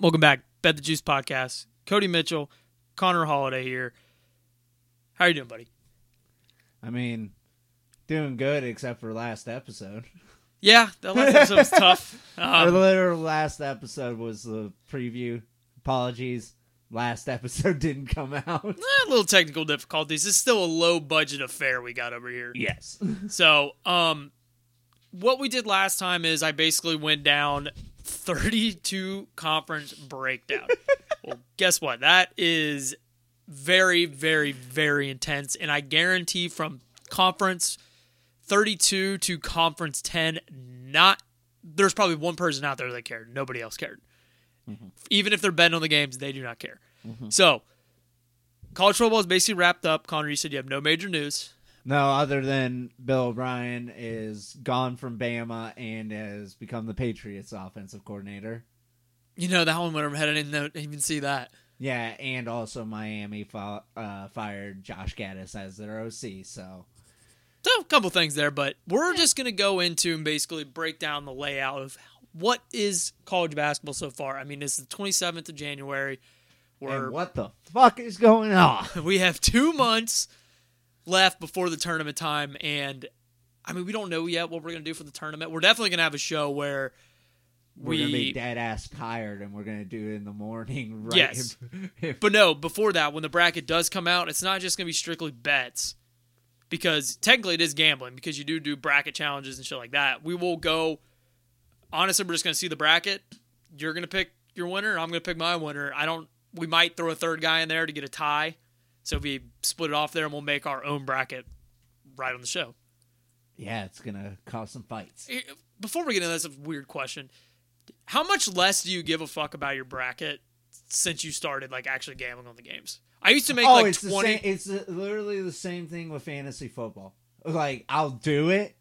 Welcome back, Bet the Juice podcast. Cody Mitchell, Connor Holiday here. How you doing, buddy? I mean, doing good except for last episode. Yeah, that last episode was tough. Our Um, literal last episode was the preview. Apologies. Last episode didn't come out. eh, a little technical difficulties. It's still a low budget affair we got over here. Yes. So, um, what we did last time is I basically went down 32 conference breakdown. well, guess what? That is very, very, very intense. And I guarantee from conference 32 to conference 10, not there's probably one person out there that cared. Nobody else cared. Mm-hmm. Even if they're betting on the games, they do not care. Mm-hmm. So, college football is basically wrapped up. Connor, you said you have no major news. No, other than Bill O'Brien is gone from Bama and has become the Patriots offensive coordinator. You know, that one went over my head. I didn't even see that. Yeah, and also Miami fi- uh, fired Josh Gattis as their OC. So So a couple things there, but we're just gonna go into and basically break down the layout of what is college basketball so far. I mean, it's the 27th of January. We're and what the fuck is going on? we have two months left before the tournament time, and I mean, we don't know yet what we're gonna do for the tournament. We're definitely gonna have a show where We're gonna be we. dead ass tired, and we're gonna do it in the morning. Right? Yes. But no, before that, when the bracket does come out, it's not just gonna be strictly bets. Because technically it is gambling because you do do bracket challenges and shit like that. We will go honestly, we're just gonna see the bracket. You're gonna pick your winner. I'm gonna pick my winner. I don't. We might throw a third guy in there to get a tie. So we split it off there, and we'll make our own bracket right on the show. yeah, it's gonna cause some fights. Before we get into this, a weird question: How much less do you give a fuck about your bracket since you started like actually gambling on the games? I used to make oh, like it's twenty. the same. It's literally the same thing with fantasy football. Like I'll do it,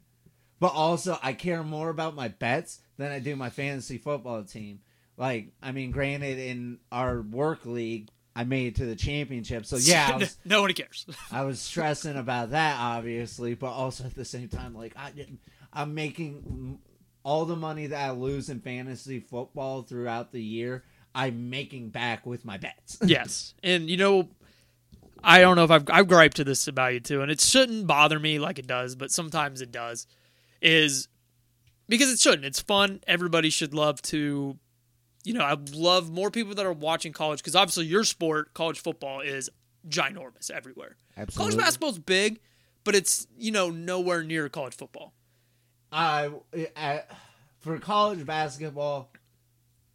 but also I care more about my bets than I do my fantasy football team. Like I mean, granted, in our work league, I made it to the championship, so yeah, was, nobody cares. I was stressing about that, obviously, but also at the same time, like I, I'm making all the money that I lose in fantasy football throughout the year. I'm making back with my bets. yes, and you know, I don't know if I've I've griped to this about you too, and it shouldn't bother me like it does, but sometimes it does. Is because it shouldn't. It's fun. Everybody should love to. You know, I love more people that are watching college because obviously your sport, college football, is ginormous everywhere. Absolutely. College basketball's big, but it's you know nowhere near college football. I, I for college basketball,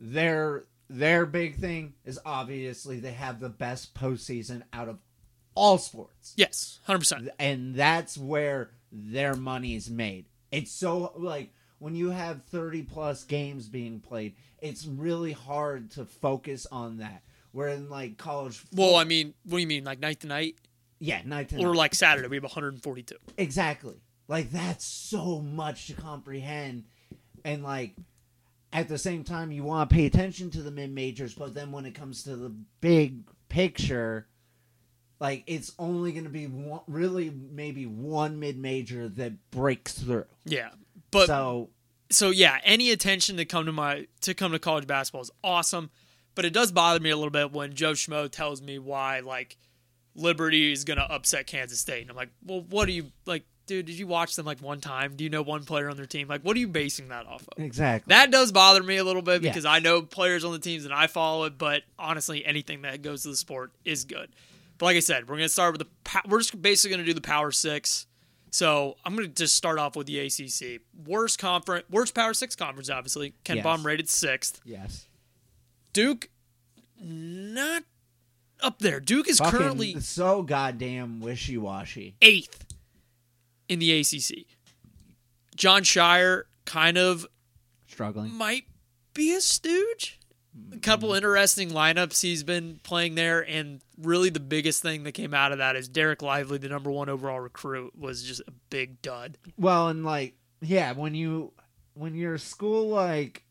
their their big thing is obviously they have the best postseason out of all sports, Yes, hundred percent. and that's where their money is made. It's so like when you have thirty plus games being played, it's really hard to focus on that. Where in like college, Well, I mean, what do you mean, like night to night, yeah, night to night. or like Saturday? We have 142. Exactly. Like that's so much to comprehend and like at the same time you want to pay attention to the mid majors, but then when it comes to the big picture like it's only going to be one, really maybe one mid major that breaks through. Yeah, but so, so yeah, any attention to come to my to come to college basketball is awesome, but it does bother me a little bit when Joe Schmo tells me why like Liberty is gonna upset Kansas State, and I'm like, well, what do you like, dude? Did you watch them like one time? Do you know one player on their team? Like, what are you basing that off of? exactly. That does bother me a little bit because Yes. I know players on the teams and I follow it, but honestly, anything that goes to the sport is good. But like I said, we're gonna start with the we're just basically gonna do the Power Six. So I'm gonna just start off with the ACC worst conference, worst Power Six conference. Obviously, Ken Yes. Baum rated sixth. yes. Duke, not up there. Duke is Fucking currently so goddamn wishy-washy. eighth in the ACC. Jon Scheyer kind of Struggling. might be a stooge. A couple mm-hmm. interesting lineups he's been playing there, and really the biggest thing that came out of that is Dereck Lively, the number one overall recruit, was just a big dud. Well, and like, yeah, when you when you're a school like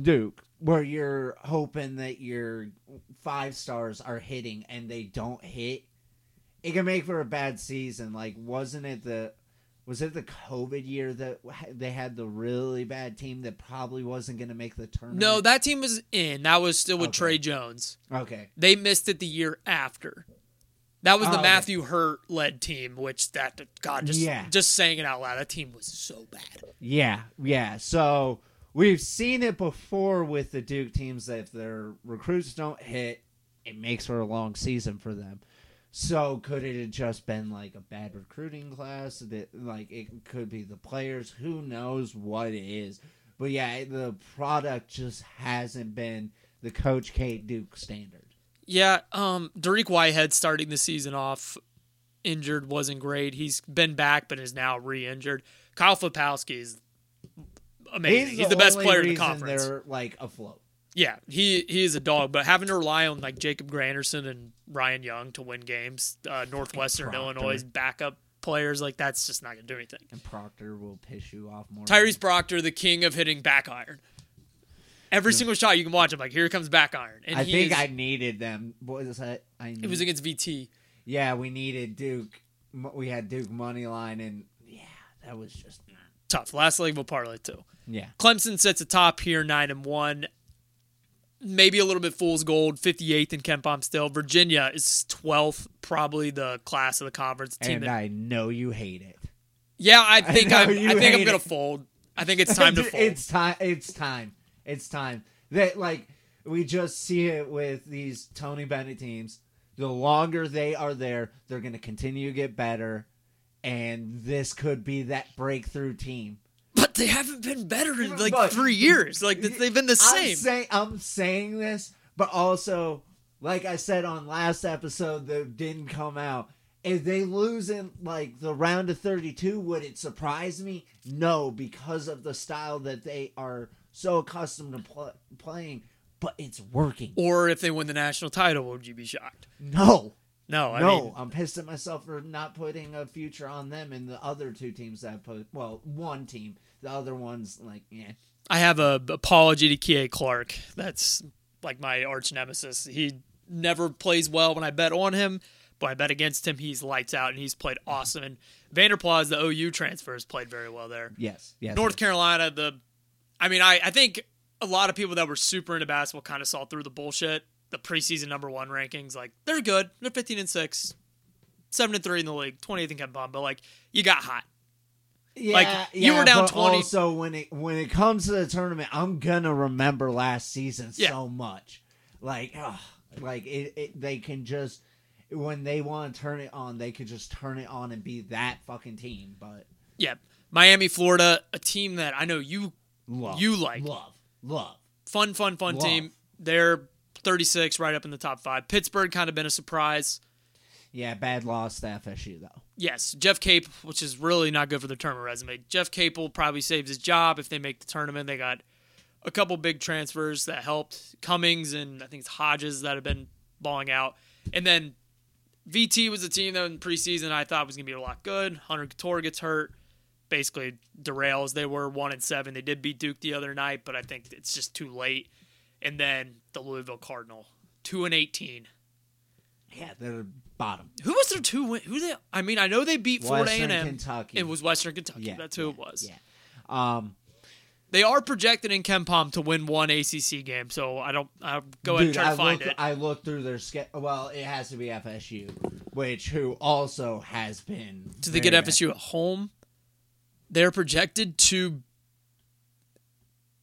Duke, where you're hoping that your five stars are hitting and they don't hit, it can make for a bad season. Like, wasn't it the was it the COVID year that they had the really bad team that probably wasn't going to make the tournament? No, that team was in. That was still with Okay. Tre Jones. okay. They missed it the year after. That was the Oh, okay. Matthew Hurt led team, which that God just Yeah. just saying it out loud, that team was so bad. Yeah, yeah. So we've seen it before with the Duke teams that if their recruits don't hit, it makes for a long season for them. So could it have just been like a bad recruiting class? That like it could be the players. Who knows what it is? But yeah, the product just hasn't been the Coach K Duke standard. Yeah, um, Dariq Whitehead starting the season off injured wasn't great. He's been back, but is now re-injured. Kyle Filipowski is amazing. He's, the, best player in the conference. They're like afloat. Yeah, he he is a dog, but having to rely on like Jacob Grandison and Ryan Young to win games, uh, Northwestern Illinois backup players like that's just not gonna do anything. And Proctor will piss you off more. Tyrese Proctor, the king of hitting back iron. Every single shot you can watch him like here comes back iron, and I think is- I needed them. What was that? I it was against VT. Yeah, we needed Duke. We had Duke money line, and yeah, that was just Tough. Last leg of a parlay too. yeah. Clemson sits atop here, nine and one. Maybe a little bit fool's gold, fifty eighth in KenPom still. Virginia is twelfth, probably the class of the conference team. And that- I know you hate it. yeah, I think I, I think I'm gonna it. fold. I think it's time to fold. it's time. It's time. It's time. That like we just see it with these Tony Bennett teams. The longer they are there, they're going to continue to get better, and this could be that breakthrough team. They haven't been better in like But- three years. Like they've been the same. I'm same. I'm saying this, but also, like I said on last episode that didn't come out, if they lose in like the round of 32, would it surprise me? No, because of the style that they are so accustomed to pl- playing. But it's working. or if they win the national title, would you be shocked? No, No, I no, mean, I'm pissed at myself for not putting a future on them and the other two teams that I put. Well, one team, the other one's like, yeah. I have a apology to Kie Clark. That's like my arch nemesis. He never plays well when I bet on him, but I bet against him, he's lights out and he's played awesome. And Vanderplas, the OU transfer, has played very well there. Yes, yes. North Carolina, the, I mean, I, I think a lot of people that were super into basketball kind of saw through the bullshit. The preseason number one rankings, like they're good. They're 15 and six, seven and three in the league, 28th in KenPom, but like you got hot. Yeah, Like, you were down but 20 Also, when it when it comes to the tournament, I'm gonna remember last season Yeah. so much. Like, ugh, like it, it, they can just when they want to turn it on, they could just turn it on and be that fucking team. But Yeah, Miami, Florida, a team that I know you love, You like. love, love. fun, fun, fun Love. team. They're 36, right up in the top five. Pittsburgh kind of been a surprise. Yeah, bad loss to FSU though. Yes, Jeff Cape, which is really not good for the tournament resume. Jeff Capel probably saves his job if they make the tournament. They got a couple big transfers that helped. Cummings and I think it's Hodges that have been balling out. And then VT was a team that in preseason I thought was going to be a lot good. Hunter Cattoor gets hurt. Basically derails. They were one and seven. They did beat Duke the other night, but I think it's just too late. And then the Louisville Cardinal, two and eighteen. Yeah, they're bottom. Who was their two win? Who they? I mean, I know they beat Florida A and M. Kentucky. It was Western Kentucky. Yeah, That's who yeah, it was. Yeah. Um, They are projected in KenPom to win one ACC game, so I don't. I'll go ahead and try to find looked, it. I looked through their schedule. Well, it has to be FSU, which who also has been. Do they get. FSU at home? They're projected to.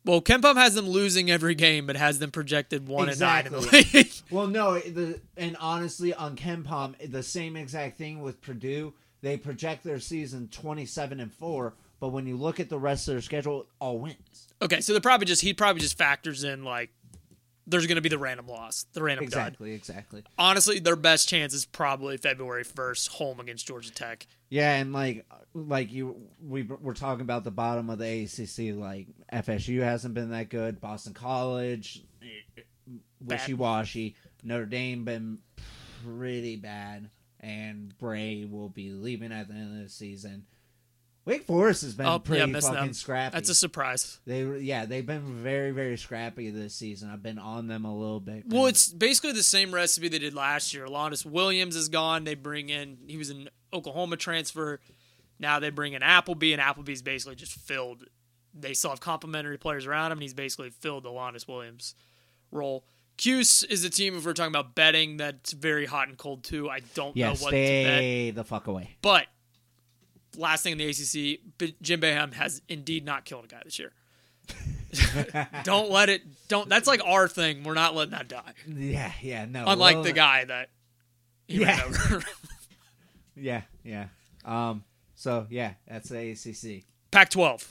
Well, KenPom has them losing every game, but has them projected one and nine in the league. Well, no, the and honestly, on KenPom, the same exact thing with Purdue. They project their season twenty-seven and four, but when you look at the rest of their schedule, all wins. okay, so they're probably just he probably just factors in like there's going to be the random loss, the random dud. Exactly, exactly. Honestly, their best chance is probably February first, home against Georgia Tech. Yeah, and like like you, we we're talking about the bottom of the ACC. Like FSU hasn't been that good. Boston College, eh, eh, wishy washy. Notre Dame been pretty bad, and Brey will be leaving at the end of the season. Wake Forest has been Oh, pretty missed fucking them. scrappy. That's a surprise. they yeah they've been very very scrappy this season. I've been on them a little bit. Well, it's basically the same recipe they did last year. Alondes Williams is gone. They bring in he was an Oklahoma transfer. Now they bring in Appleby, and Appleby's basically just filled. They still have complementary players around him, and he's basically filled the Alondes Williams role. Cuse is a team, if we're talking about betting, that's very hot and cold too. I don't Yeah, know what to bet. stay the fuck away. But last thing in the ACC, B- Jim Boeheim has indeed not killed a guy this year. don't let it. Don't. That's like our thing. We're not letting that die. Yeah, yeah, no. Unlike well, the guy that he ran Yeah. over. Yeah, yeah. Um. So yeah, that's the ACC. Pac-12.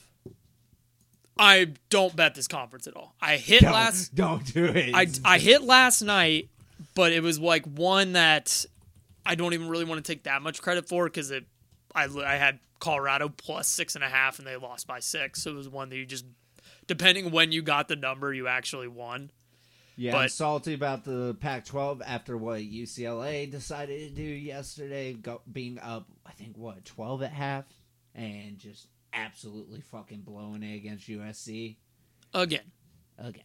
I don't bet this conference at all. I hit Don't, last. don't do it. I I hit last night, but it was like one that I don't even really want to take that much credit for because it. I I had Colorado plus six and a half and they lost by six. So it was one that you just, depending when you got the number, you actually won. yeah, I'm salty about the Pac-12 after what UCLA decided to do yesterday, go, being up. I think what 12 at half, and just absolutely fucking blowing it against USC. Again, again.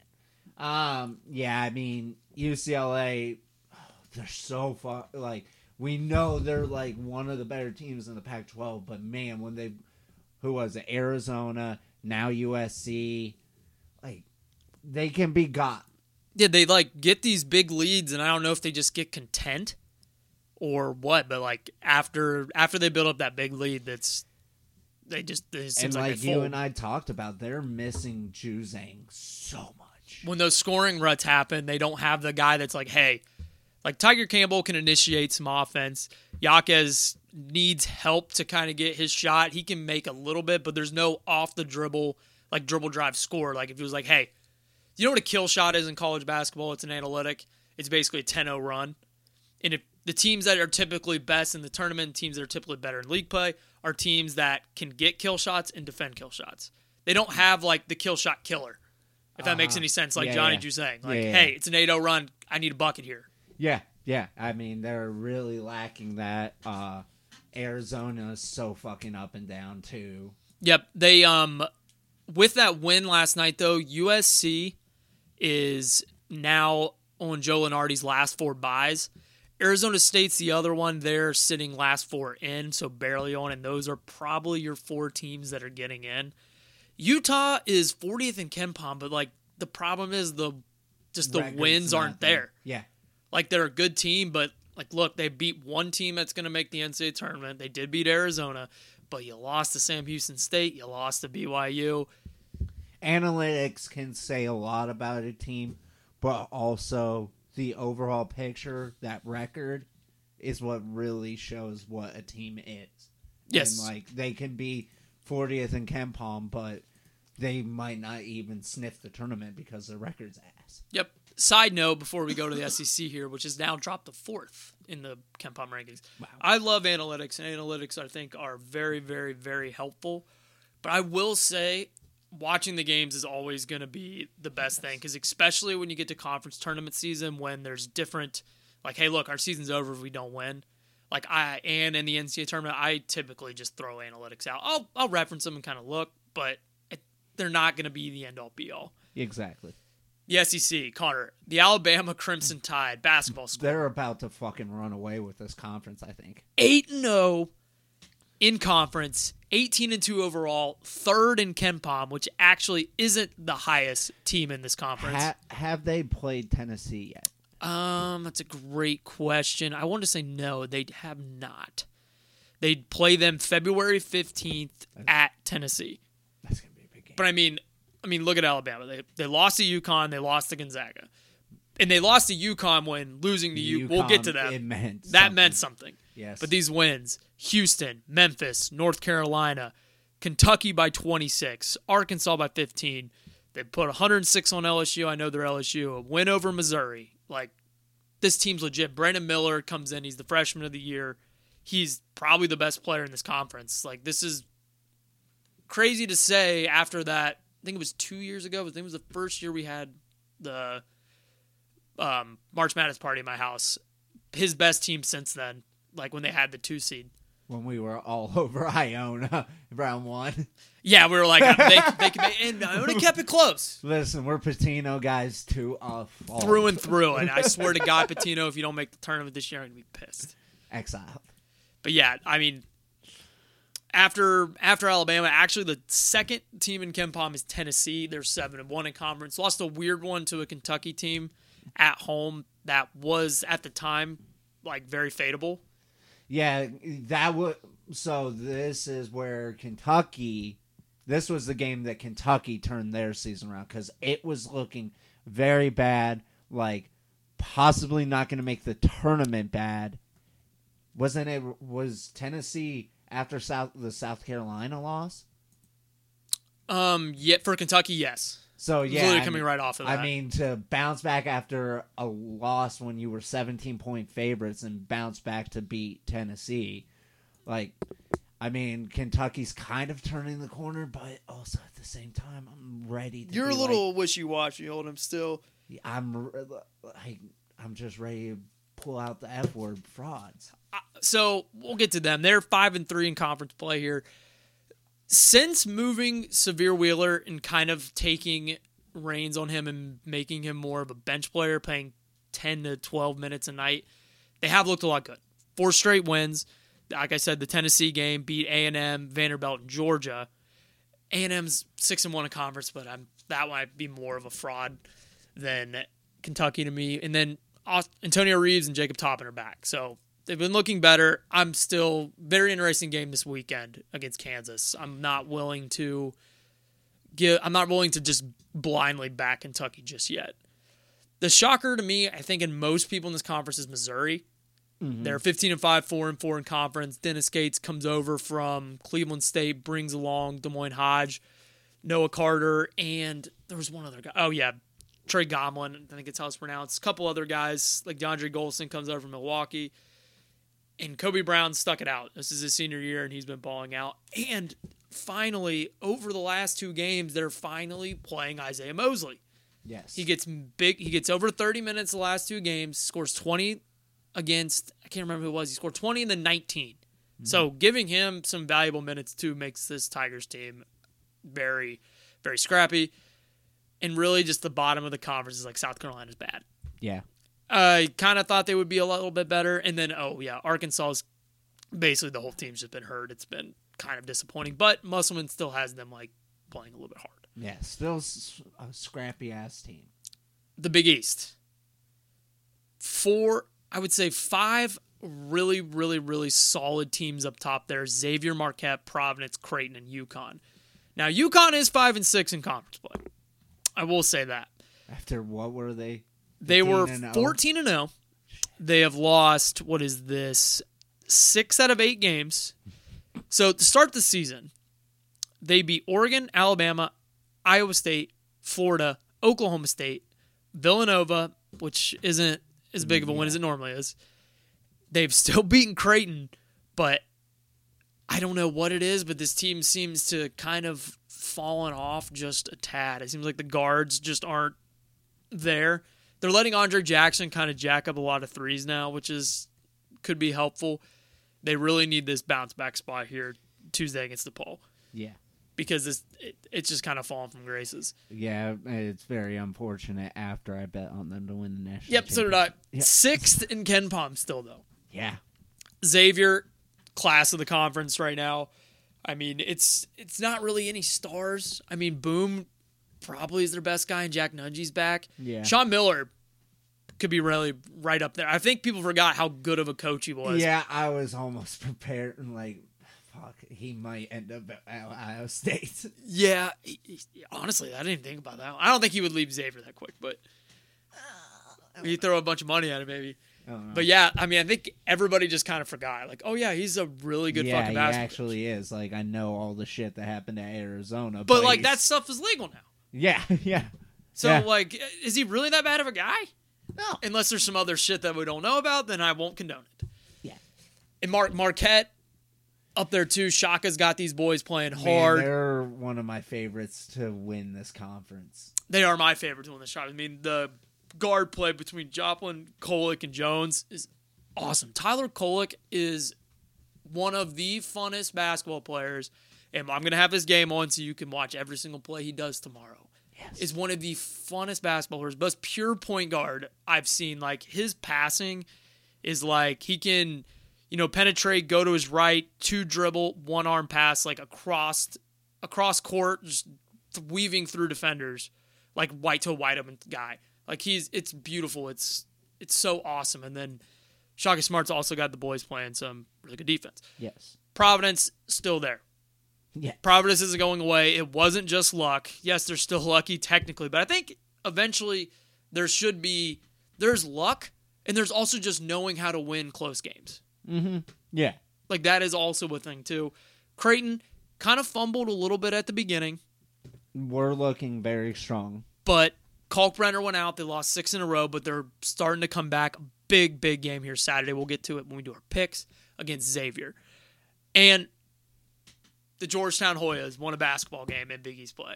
Um, yeah, I mean UCLA, they're so far. Like we know they're like one of the better teams in the Pac-12, but man, when they, who was it? Arizona, now USC, like they can be got. yeah, they like get these big leads, and I don't know if they just get content or what, but like after after they build up that big lead, that's they just it And like, like, you fold. and I talked about, they're missing Juzang so much. when those scoring ruts happen, they don't have the guy that's like, hey, like Tiger Campbell can initiate some offense. Jaquez needs help to kind of get his shot. He can make a little bit, but there's no off the dribble, like dribble drive score. Like if he was like, hey, you know what a kill shot is in college basketball? It's an analytic. It's basically a 10 0 run. And if the teams that are typically best in the tournament, teams that are typically better in league play, are teams that can get kill shots and defend kill shots. They don't have like the kill shot killer, if that makes Uh-huh. any sense. Like Yeah, Johnny yeah. Juzang, Yeah, like, yeah, hey, it's an 8 0 run. I need a bucket here. Yeah, yeah. I mean, they're really lacking that. Uh, Arizona's so fucking up and down too. Yep. They um with that win last night though, USC is now on Joe Lunardi's last four buys. Arizona State's the other one. They're sitting last four in, so barely on, and those are probably your four teams that are getting in. Utah is 40th in KenPom, but like the problem is the just the Record's wins aren't there. Yeah, Like they're a good team, but like look, they beat one team that's going to make the NCAA tournament. They did beat Arizona, but you lost to Sam Houston State. You lost to BYU. analytics can say a lot about a team, but also the overall picture, that record, is what really shows what a team is. Yes. and like they can be 40th in KenPom, but they might not even sniff the tournament because the record's ass. Yep. Side note before we go to the SEC here, which is now dropped to fourth in the KenPom rankings. Wow. I love analytics, and analytics I think are very, very, very helpful. But I will say, watching the games is always going to be the best thing because especially when you get to conference tournament season when there's different, like, hey, look, our season's over if we don't win. Like I and in the NCAA tournament, I typically just throw analytics out. I'll I'll reference them and kind of look, but it, they're not going to be the end all be all. Exactly. The SEC, Connor, the Alabama Crimson Tide basketball score They're about to fucking run away with this conference, I think. eight and zero in conference, eighteen and two overall, third in KenPom, which actually isn't the highest team in this conference. Ha- have they played Tennessee yet? Um, that's a great question. I want to say no, they have not. They play them February fifteenth at Tennessee. That's gonna be a big game. But I mean, mean, look at Alabama. They they lost to UConn. They lost to Gonzaga, and they lost to UConn when losing to U. We'll get to UConn, that. It meant that something. meant something. Yes. But these wins: Houston, Memphis, North Carolina, Kentucky by 26, Arkansas by 15. They put 106 on LSU. I know they're LSU. A win over Missouri. Like this team's legit. Brandon Miller comes in. He's the freshman of the year. He's probably the best player in this conference. Like this is crazy to say after that. I think it was two years ago. I think it was the first year we had the um, March Madness party in my house. His best team since then, like when they had the two seed. when we were all over Iona round one. Yeah, we were like they, they can make, and Iona kept it close Listen, we're Pitino guys to a fault. through and through. And I swear to God, Pitino, if you don't make the tournament this year, I'm gonna be pissed. exile. But yeah, I mean, after after Alabama, actually the second team in KenPom is Tennessee. They're seven and one in conference. Lost a weird one to a Kentucky team at home that was at the time like very fadeable. Yeah, that would. So this is where Kentucky. This was the game that Kentucky turned their season around because it was looking very bad, like possibly not going to make the tournament. Bad, wasn't it? Was Tennessee after South the South Carolina loss? Um, yet for Kentucky, yes. So yeah, literally I coming mean- right off of that. I mean, to bounce back after a loss when you were 17 point favorites and bounce back to beat Tennessee, like, I mean, Kentucky's kind of turning the corner, but also at the same time, I'm ready. To you're a little wishy washy, Oldham. Still, I'm, like, I'm just ready to pull out the F word, frauds. Uh, so we'll get to them. They're five and three in conference play here. Since moving Sahvir Wheeler and kind of taking reins on him and making him more of a bench player, playing ten to twelve minutes a night, they have looked a lot good. Four straight wins. Like I said, the Tennessee game beat A and M, Vanderbilt, and Georgia. A and M's six and one in conference, but I'm that might be more of a fraud than Kentucky to me. And then Antonio Reeves and Jacob Toppin are back, so they've been looking better. I'm still very interesting game this weekend against Kansas. I'm not willing to give. I'm not willing to just blindly back Kentucky just yet. The shocker to me, I think, in most people in this conference is Missouri. Mm-hmm. They're 15 and 5, 4 and 4 in conference. Dennis Gates comes over from Cleveland State, brings along D'Moi Hodge, Noah Carter, and there was one other guy. Oh, yeah, Trey Gomlin. I think it's how it's pronounced. A couple other guys, like DeAndre Gholston comes over from Milwaukee. And Kobe Brown stuck it out. This is his senior year, and he's been balling out. And finally, over the last two games, they're finally playing Isaiah Mosley. Yes. He gets big. He gets over 30 minutes the last two games. Scores 20 against. I can't remember who it was. He scored 20 and then 19. So mm-hmm. giving him some valuable minutes too makes this Tigers team very, very scrappy. And really, just the bottom of the conference is like South Carolina's bad. yeah. I kind of thought they would be a little bit better, and then oh yeah, Arkansas's basically the whole team's just been hurt. It's been kind of disappointing, but Musselman still has them like playing a little bit hard. Yeah. Still a scrappy ass team. the Big East. Four, I would say five really, really, really solid teams up top there. Xavier Marquette, Providence, Creighton, and UConn. Now UConn is five and six in conference play. I will say that. After what were they? They were and 14 and 0. They have lost, what is this? Six out of eight games. So to start the season, they beat Oregon, Alabama, Iowa State, Florida, Oklahoma State, Villanova, which isn't as big of a win as it normally is. They've still beaten Creighton, but I don't know what it is, but this team seems to kind of fallen off just a tad. It seems like the guards just aren't there. They're letting Andre Jackson kind of jack up a lot of threes now, which is could be helpful. They really need this bounce back spot here Tuesday against DePaul Yeah. because this it, it's just kind of fallen from graces. Yeah, it's very unfortunate after I bet on them to win the national Yep, so did I. Yeah. Sixth in KenPom still though. Yeah. Xavier, class of the conference right now. I mean, it's it's not really any stars. I mean, Boum probably is their best guy, and Jack Nunge's back. Yeah. Sean Miller could be really right up there. I think people forgot how good of a coach he was. Yeah, I was almost prepared and like, fuck, he might end up at Ohio State. Yeah, he- he- honestly, I didn't think about that. I don't think he would leave Xavier that quick, but you throw a bunch of money at him, maybe. Know. But yeah, I mean, I think everybody just kind of forgot. Like, oh yeah, he's a really good yeah, fucking he basketball. actually is. Like, I know all the shit that happened at Arizona, but like he's- that stuff is legal now. Yeah, yeah. So Yeah. like, is he really that bad of a guy? No. Unless there's some other shit that we don't know about, then I won't condone it. Yeah. And Mark Marquette up there too. Shaka's got these boys playing Man, hard. they're one of my favorites to win this conference. they are my favorite to win the shot. I mean, the guard play between Joplin, Kolek, and Jones is awesome. Tyler Kolek is one of the funnest basketball players, and I'm gonna have his game on so you can watch every single play he does tomorrow. Yes. Is one of the funnest basketball players, most pure point guard I've seen. Like his passing is like he can you know, penetrate, go to his right, two dribble, one arm pass, like across across court, just weaving through defenders, like white to white open guy. Like he's it's beautiful. It's it's so awesome. And then Shaka Smart's also got the boys playing some really good defense. Yes. Providence still there. Yeah. Providence isn't going away. It wasn't just luck. Yes, they're still lucky technically, but I think eventually there should be there's luck and there's also just knowing how to win close games. Mm-hmm. Yeah. Like that is also a thing too. Creighton kind of fumbled a little bit at the beginning, We're looking very strong. but Kalkbrenner went out. They lost six in a row, but they're starting to come back. Big, big game here Saturday. We'll get to it when we do our picks against Xavier. And the Georgetown Hoyas won a basketball game in Big East play.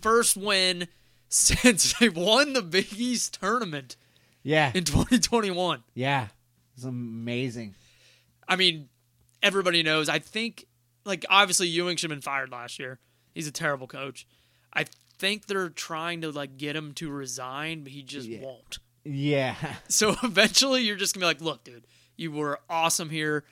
First win since they won the Big East tournament Yeah. in 2021. Yeah. It's amazing. I mean, everybody knows. I think, like, obviously Ewing should have been fired last year. He's a terrible coach. I think they're trying to like get him to resign, but he just Yeah. won't. Yeah. So eventually, you're just gonna be like, "Look, dude, you were awesome here.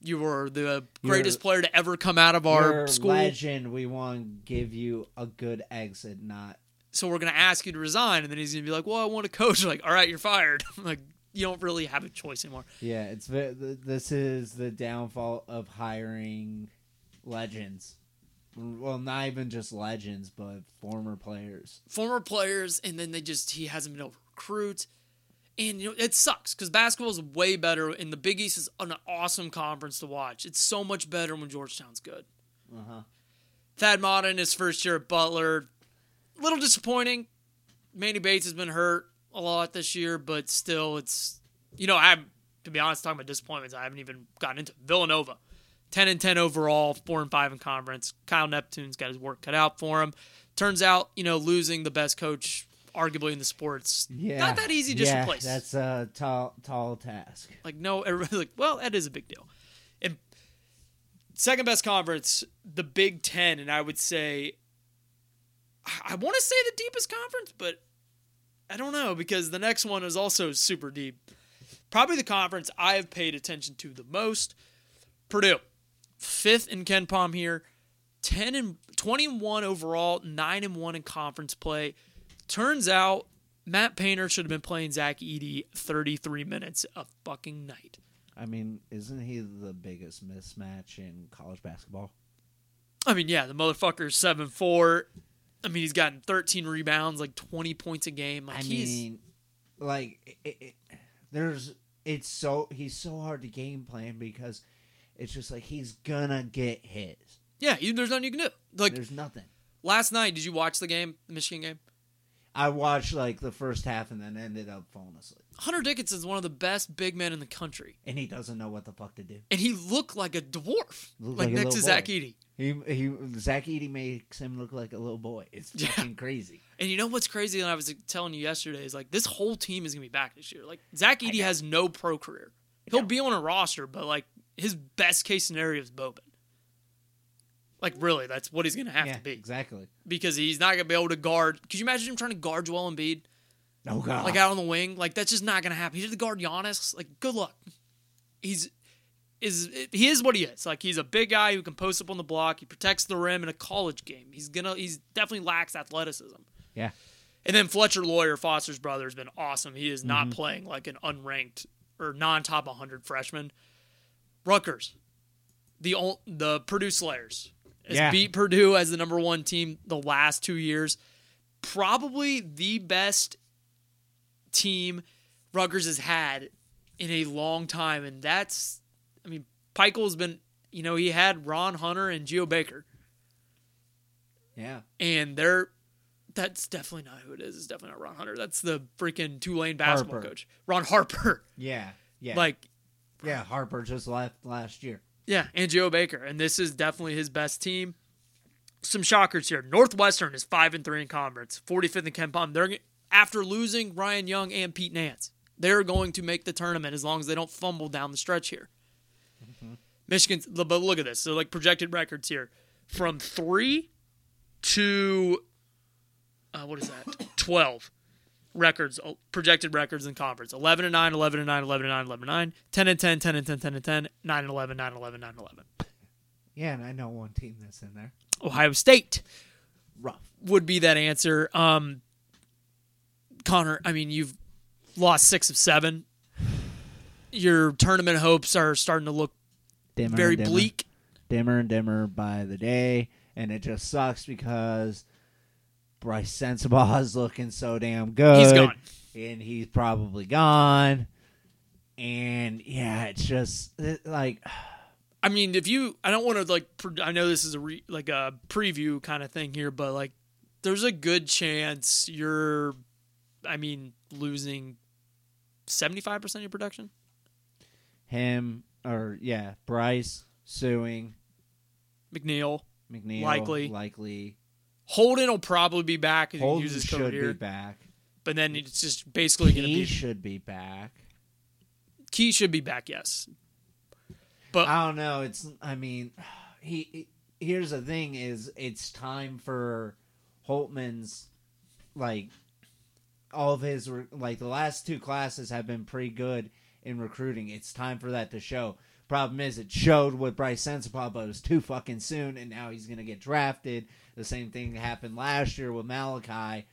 You were the greatest You're- player to ever come out of our You're school. legend. We want to give you a good exit, not So we're gonna ask you to resign." And then he's gonna be like, "Well, I want to coach." like, all right, you're fired. like, you don't really have a choice anymore. Yeah, it's this is the downfall of hiring legends. Well, not even just legends, but former players. former players, and then they just he hasn't been able to recruit. And you know it sucks because basketball is way better, and the Big East is an awesome conference to watch. It's so much better when Georgetown's good. Uh huh. Thad Matta in his first year at Butler, little disappointing. Manny Bates has been hurt a lot this year, but still, it's you know I to be honest talking about disappointments, I haven't even gotten into Villanova. 10 and 10 overall, 4 and 5 in conference. Kyle Neptune's got his work cut out for him. Turns out, you know, losing the best coach arguably in the sports, Yeah, not that easy to just yeah, replace. That's a tall, tall task. Like, no, everybody's like, well, that is a big deal. And second best conference, the Big Ten, and I would say, I want to say the deepest conference, but I don't know because the next one is also super deep. Probably the conference I have paid attention to the most. Purdue, fifth in KenPom here, ten and 21 overall, nine and one in conference play. Turns out Matt Painter should have been playing Zach Edey thirty three minutes a fucking night. I mean, isn't he the biggest mismatch in college basketball? I mean, yeah, the motherfucker's seven four. I mean, he's gotten thirteen rebounds, like twenty points a game. Like I he's mean, like it, it, there's it's so he's so hard to game plan because it's just like he's gonna get his. yeah, you, there's nothing you can do. Like There's nothing. last night, did you watch the game, the Michigan game? I watched like the first half and then ended up falling asleep. Hunter Dickinson is one of the best big men in the country, And he doesn't know what the fuck to do. and he looked like a dwarf, Looked like, like a next to Zach boy. Edey. He he Zach Edey makes him look like a little boy. It's Yeah. fucking crazy. And you know what's crazy? And I was telling you yesterday is like this whole team is gonna be back this year. Like Zach Edey has no pro career. He'll be on a roster, but like his best case scenario is Boban. Like really, that's what he's gonna have yeah, to be exactly. because he's not gonna be able to guard. Could you imagine him trying to guard Joel Embiid Oh god. like out on the wing? Like that's just not gonna happen. He's to guard Giannis. Like good luck. He's is he is what he is. Like he's a big guy who can post up on the block. He protects the rim in a college game. He's gonna he's definitely lacks athleticism. yeah. And then Fletcher Loyer, Foster's brother, has been awesome. He is not mm-hmm. playing like an unranked or non-top 100 freshman. Rutgers, the the Purdue Slayers, has Yeah. beat Purdue as the number one team the last two years. Probably the best team Rutgers has had in a long time, and that's, I mean, Pikiell has been, you know, he had Ron Hunter and Geo Baker Yeah. and they're that's definitely not who it is. It's definitely not Ron Hunter. That's the freaking Tulane basketball Harper. coach, Ron Harper. Yeah. Yeah. Like, yeah, Harper just left last year. yeah, and Geo Baker, and this is definitely his best team. Some shockers here. Northwestern is five and three in conference, forty fifth in KenPom. They're after losing Ryan Young and Pete Nance. They're going to make the tournament as long as they don't fumble down the stretch here. Michigan, but look at this. So like projected records here, from three to uh, what is that? Twelve. Records, projected records in conference 11 and 9, 11 and 9, 11 and 9, 11 and 9, 10 and 10, 10 and 10, 10 and 10, 9 and 11, 9 and 11, 9 and 11. Yeah, and I know one team that's in there. Ohio State Rough. would be that answer. Um, Connor, I mean, you've lost six of seven. Your tournament hopes are starting to look Dimmer very dimmer, bleak. dimmer and dimmer by the day, and it just sucks because Brice Sensabaugh is looking so damn good. He's gone. and he's probably gone. And yeah, it's just it, like I mean, if you, I don't want to like. I know this is a re, like a preview kind of thing here, but like, there's a good chance you're, I mean, losing seventy five percent of your production. him or yeah, Bryce suing McNeil, McNeil Likely. likely Holden will probably be back he Holden uses should be here, back. but then it's just basically going to be He should be back. Key should be back, yes. But I don't know. It's I mean, he, he- here's the thing: is it's time for Holtman's like all of his like the last two classes have been pretty good in recruiting. It's time for that to show. Problem is, it showed with Brice Sensabaugh, but it was too fucking soon, and now he's gonna get drafted. The same thing happened last year with Malachi.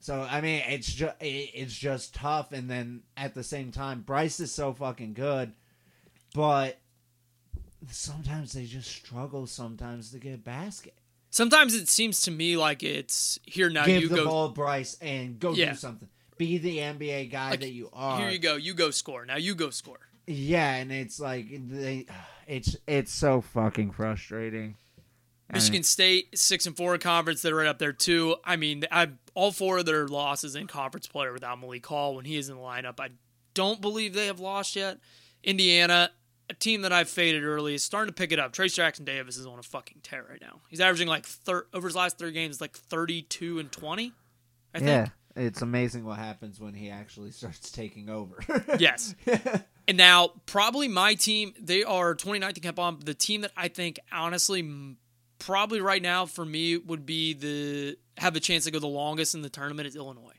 So I mean, it's just it's just tough. And then at the same time, Brice is so fucking good, but sometimes they just struggle sometimes to get a basket. sometimes it seems to me like it's here now. Give you the go. ball, Bryce, and go Yeah. do something. Be the NBA guy Like, that you are. Here you go. You go score. Now you go score. Yeah, and it's like they, it's it's so fucking frustrating. Michigan State six and four conference. They're right up there too. I mean, I all four of their losses in conference play are without Malik Hall when he is in the lineup. I don't believe they have lost yet. Indiana, a team that I've faded early, is starting to pick it up. Trayce Jackson Davis is on a fucking tear right now. He's averaging like thir- over his last three games, like thirty-two and twenty. I think. yeah, it's amazing what happens when he actually starts taking over. Yes. And now, probably my team, they are 29th in KenPom. The team that I think, honestly, probably right now for me would be the have a chance to go the longest in the tournament is Illinois.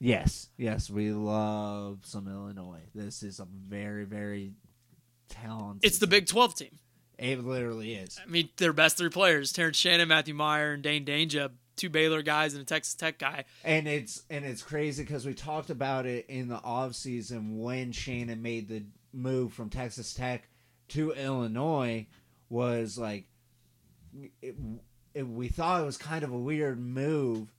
yes, yes, we love some Illinois. This is a very, very talented. It's the Big 12 team. It literally is. I mean, their best three players, Terrence Shannon, Matthew Mayer, and Dain Dainja, two Baylor guys and a Texas Tech guy. and it's and it's crazy because we talked about it in the off season when Shannon made the move from Texas Tech to Illinois was like it, it, we thought it was kind of a weird move,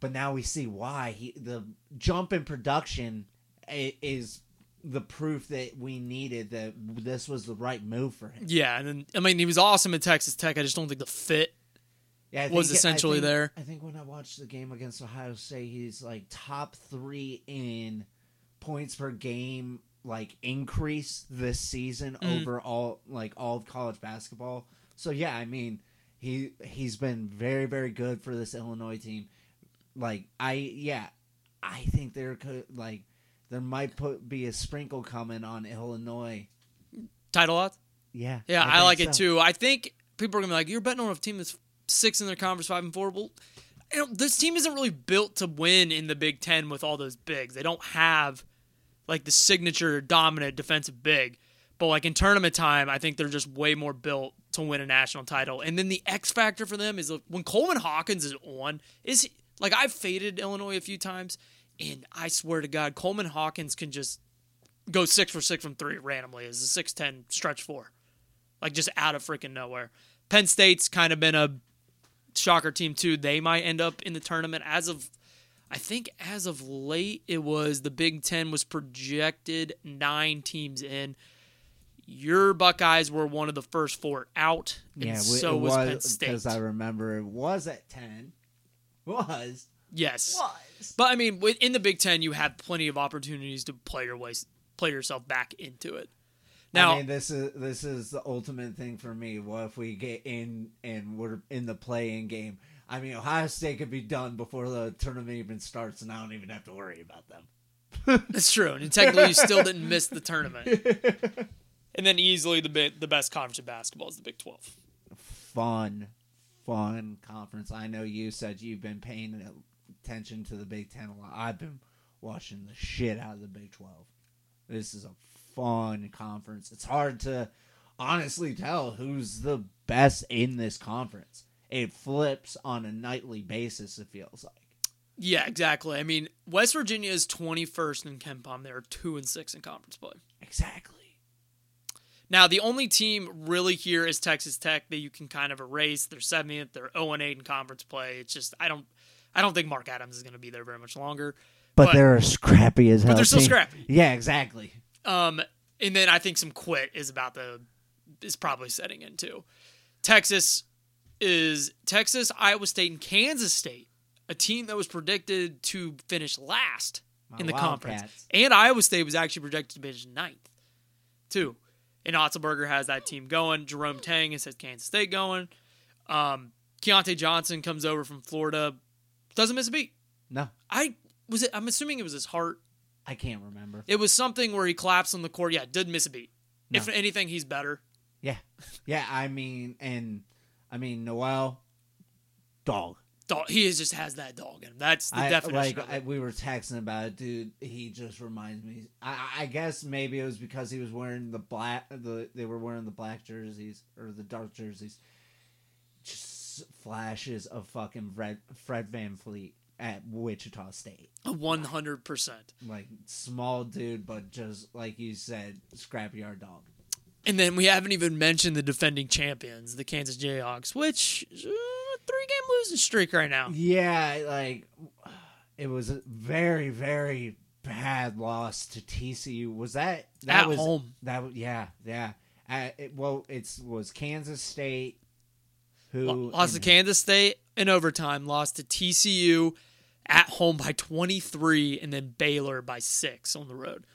but now we see why he the jump in production is the proof that we needed that this was the right move for him. Yeah, and then, I mean, he was awesome at Texas Tech. I just don't think the fit Yeah, I was think- I essentially think- there. I think when I watched the game against Ohio State, he's like top three in points per game, like increase this season Mm. over all like all of college basketball. So yeah, I mean he he's been very very good for this Illinois team. Like I yeah, I think there could like there might put be a sprinkle coming on Illinois. title odds. Yeah, Yeah, I, think like it too. I think people are gonna be like, "You're betting on a team that's six in their conference, five and four. Well, this team isn't really built to win in the Big Ten with all those bigs. They don't have like the signature dominant defensive big. But like in tournament time, I think they're just way more built to win a national title. And then the X factor for them is like, when Coleman Hawkins is on, is he, like I've faded Illinois a few times, and I swear to God, Coleman Hawkins can just go six for six from three randomly as a six ten stretch four like just out of freaking nowhere. Penn State's kind of been a shocker team too. They might end up in the tournament as of I think as of late it was the Big 10 was projected 9 teams in. Your Buckeyes were one of the first four out, and Yeah, so it was, Penn State. because I remember it was at ten. Was yes, was but I mean, in the Big Ten, you have plenty of opportunities to play your way, play yourself back into it. Now, I mean, this is this is the ultimate thing for me. What if we get in and we're in the play-in game? I mean, Ohio State could be done before the tournament even starts, and I don't even have to worry about them. That's true. And technically, you still didn't miss the tournament. And then easily the bit, the best conference in basketball is the Big Twelve. Fun, fun conference. I know you said you've been paying attention to the Big Ten a lot. I've been watching the shit out of the Big 12. This is a fun conference. It's hard to honestly tell who's the best in this conference. It flips on a nightly basis, it feels like. Yeah, exactly. I mean, West Virginia is 21st in KenPom. They're 2 and 6 in conference play. Exactly. Now, the only team really here is Texas Tech that you can kind of erase. They're 70th. They're 0 and 8 in conference play. It's just I don't I don't think Mark Adams is going to be there very much longer. But, they're scrappy as hell. But they're still team. scrappy. Yeah, exactly. Um, and then I think some quit is about the is probably setting in too. Texas is Texas, Iowa State, and Kansas State, a team that was predicted to finish last My in the conference, and Iowa State was actually projected to finish ninth, too. And Otzelberger has that team going. Jerome Tang has had Kansas State going. Um, Keyontae Johnson comes over from Florida, doesn't miss a beat. No, I was it. I'm assuming it was his heart I can't remember. it was something where he collapsed on the court. Yeah, did miss a beat. No. If anything, he's better. Yeah. Yeah, I mean, and I mean, Nowell, dog. Dog, he is, just has that dog in him. That's the I, definition. like of I, we were texting about it, dude. He just reminds me. I, I guess maybe it was because he was wearing the black. The they were wearing the black jerseys or the dark jerseys. Just flashes of fucking Fred Fred VanVleet at Wichita State. One hundred percent. Like small dude, but just like you said, scrapyard dog. And then we haven't even mentioned the defending champions, the Kansas Jayhawks, which uh, three game losing streak right now. Yeah, like it was a very very bad loss to TCU. Was that that At was home. that yeah yeah. Uh, it, well, it's was Kansas State who Lo- Lost to Kansas State in overtime. Lost to TCU at home by twenty three, and then Baylor by six on the road.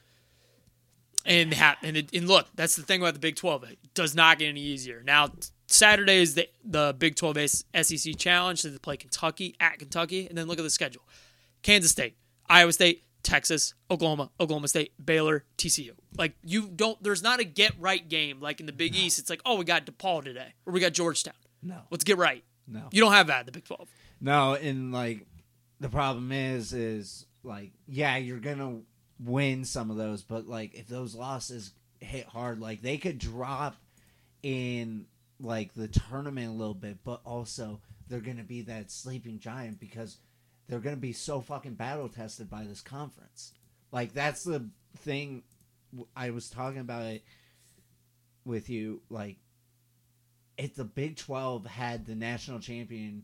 And ha- and, it, and look, that's the thing about the Big Twelve. It does not get any easier. Now Saturday is the the Big Twelve SEC Challenge. So they play Kentucky at Kentucky, and then look at the schedule: Kansas State, Iowa State, Texas, Oklahoma, Oklahoma State, Baylor, TCU. Like you don't. There's not a get right game like in the Big East. It's like oh we got DePaul today or we got Georgetown. No, Let's get right. no, You don't have that in the Big 12. no. And like the problem is, is like yeah, you're gonna win some of those, but like if those losses hit hard, like they could drop in like the tournament a little bit, but also they're gonna be that sleeping giant because they're gonna be so fucking battle tested by this conference. Like that's the thing. I was talking about it with you. Like if the Big Twelve had the national champion,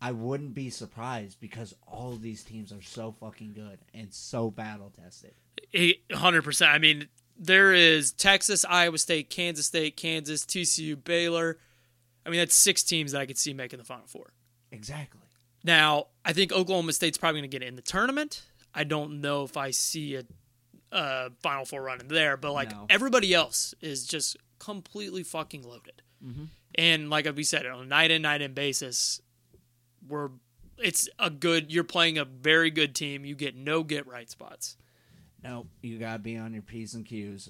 I wouldn't be surprised because all of these teams are so fucking good and so battle tested. Eight- 100%. I mean, there is Texas, Iowa State, Kansas State, Kansas, TCU, Baylor. I mean, that's six teams that I could see making the Final Four. Exactly. Now, I think Oklahoma State's probably going to get in the tournament. I don't know if I see a, a Final Four run in there, but like No. everybody else is just completely fucking loaded. Mhm. And like we said, on a night in, night in basis, we're it's a good. You're playing a very good team. You get no get right spots. Nope. You gotta be on your p's and q's.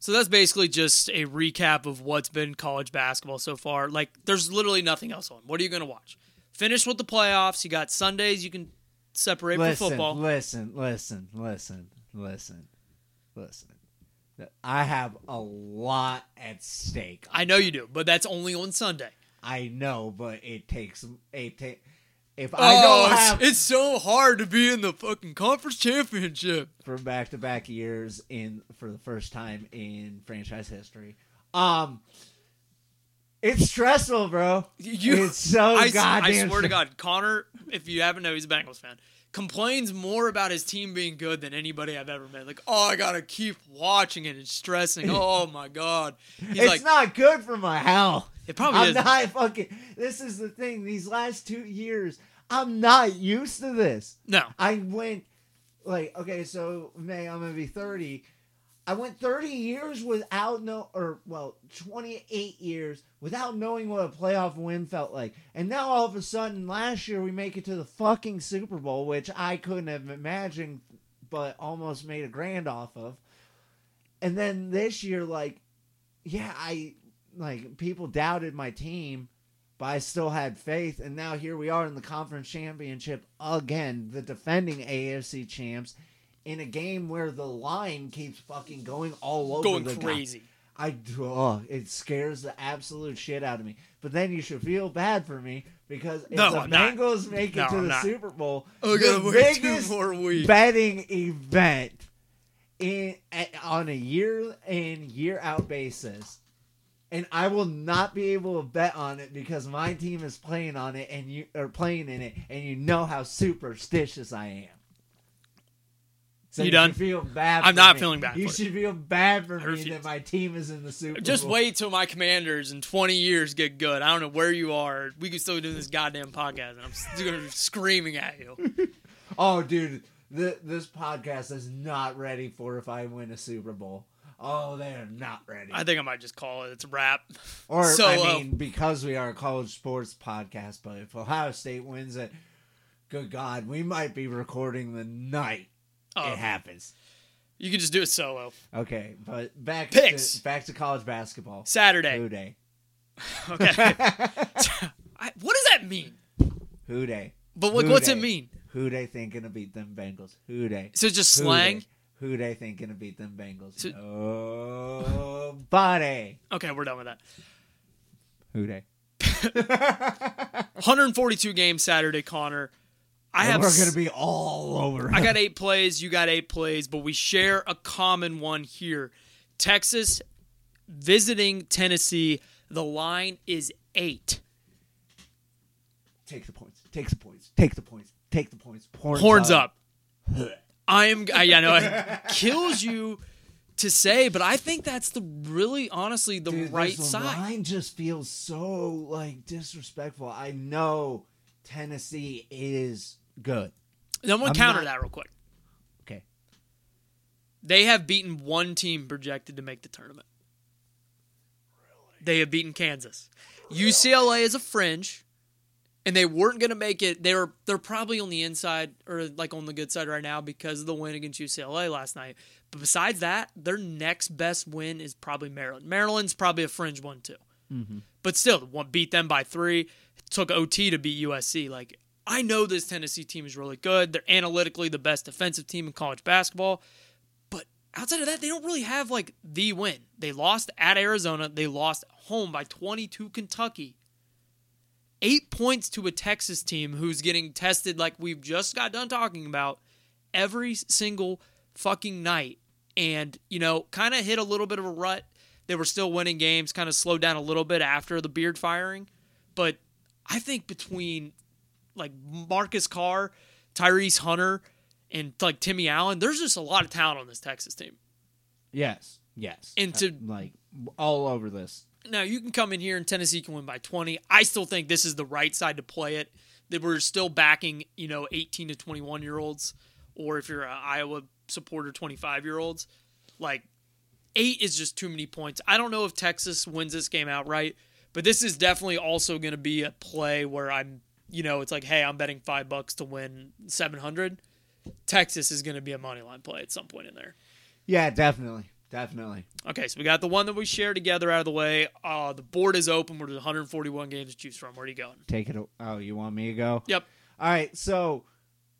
So that's basically just a recap of what's been college basketball so far. Like, there's literally nothing else on. What are you going to watch? Finish with the playoffs. You got Sundays. You can separate from football. listen, listen, listen, listen, listen. I have a lot at stake. I know you do, but that's only on Sunday. I know, but it takes it take. If I oh, don't have it's so hard to be in the fucking conference championship. for back to back years in for the first time in franchise history, um, it's stressful, bro. You, it's so I, goddamn. I swear to God, Connor, if you haven't know, he's a Bengals fan. Complains more about his team being good than anybody I've ever met. Like, oh, I gotta keep watching it and stressing. Oh my god, he's It's like, not good for my health. It probably I'm is. not fucking. This is the thing. These last two years, I'm not used to this. no, I went like okay, so May I'm gonna be thirty. I went thirty years without no, or well, twenty eight years without knowing what a playoff win felt like, and now all of a sudden, last year we make it to the fucking Super Bowl, which I couldn't have imagined, but almost made a grand off of. And then this year, like, yeah, I like people doubted my team, but I still had faith. And now here we are in the conference championship again, the defending AFC champs in a game where the line keeps fucking going all over Going the guy. crazy. I oh, it scares the absolute shit out of me. But then you should feel bad for me because if No, the I'm not. Bengals make it No, to I'm the not. Super Bowl, Oh, the gotta wait two biggest more weeks. betting event in a- on a year in year out basis. And I will not be able to bet on it because my team is playing on it and you are playing in it and you know how superstitious I am. So You you, done? feel bad. I'm not me. feeling bad You for it. should feel bad for me that my team is in the Super Bowl. Just Bowl. wait till my commanders in 20 years get good. I don't know where you are. We could still do this goddamn podcast, and I'm still screaming at you. Oh, dude, th- this podcast is not ready for if I win a Super Bowl. Oh, they are not ready. I think I might just call it. It's a wrap. Or So, I uh, mean, because we are a college sports podcast, but if Ohio State wins it, good God, we might be recording the night Oh, it happens. you can just do it solo. Okay, but back Picks. to back to college basketball. Saturday. Who day? Okay. I, what does that mean? Who day? But Who what's day? it mean? Who they thinking to beat them Bengals? Who day? So it's just Who slang? Who they thinking to beat them Bengals? So- buddy. Okay, we're done with that. Who day? 142 games Saturday, Connor. I And have. we're gonna be all over. I got eight plays. You got eight plays, but we share a common one here. Texas visiting Tennessee. The line is eight. Take the points. Take the points. Take the points. Take the points. Horns, Horns up. I am. I, yeah, no, it kills you to say, but I think that's the really, honestly, the Dude, right this side. line just feels so like disrespectful. I know Tennessee is good. And I'm gonna I'm counter not- that real quick. Okay. They have beaten one team projected to make the tournament. They have beaten Kansas. UCLA is a fringe, and they weren't going to make it. They were they're probably on the inside or like on the good side right now because of the win against UCLA last night. But besides that, their next best win is probably Maryland. Maryland's probably a fringe one too. Mm-hmm. But still, one beat them by three. Took OT to beat USC. Like I know this Tennessee team is really good. They're analytically the best defensive team in college basketball. But outside of that, they don't really have like the win. They lost at Arizona. They lost home by 20 to Kentucky. Eight points to a Texas team who's getting tested like we've just got done talking about every single fucking night. And, you know, kind of hit a little bit of a rut. They were still winning games, kind of slowed down a little bit after the beard firing. But I think between like Marcus Carr, Tyrese Hunter, and like Timmy Allen, there's just a lot of talent on this Texas team. Yes. Yes. And to- Uh, like all over this. Now you can come in here and Tennessee can win by 20. I still think this is the right side to play it. That we're still backing, you know, 18 to 21 year olds, or if you're an Iowa supporter, 25 year olds. Like eight is just too many points. I don't know if Texas wins this game outright, but this is definitely also going to be a play where I'm, you know, it's like, hey, I'm betting five bucks to win 700. Texas is going to be a money line play at some point in there. Yeah, definitely. Definitely. Okay, so we got the one that we share together out of the way. Uh, the board is open. We're 141 games to choose from. Where are you going? Take it. Oh, you want me to go? Yep. All right. So,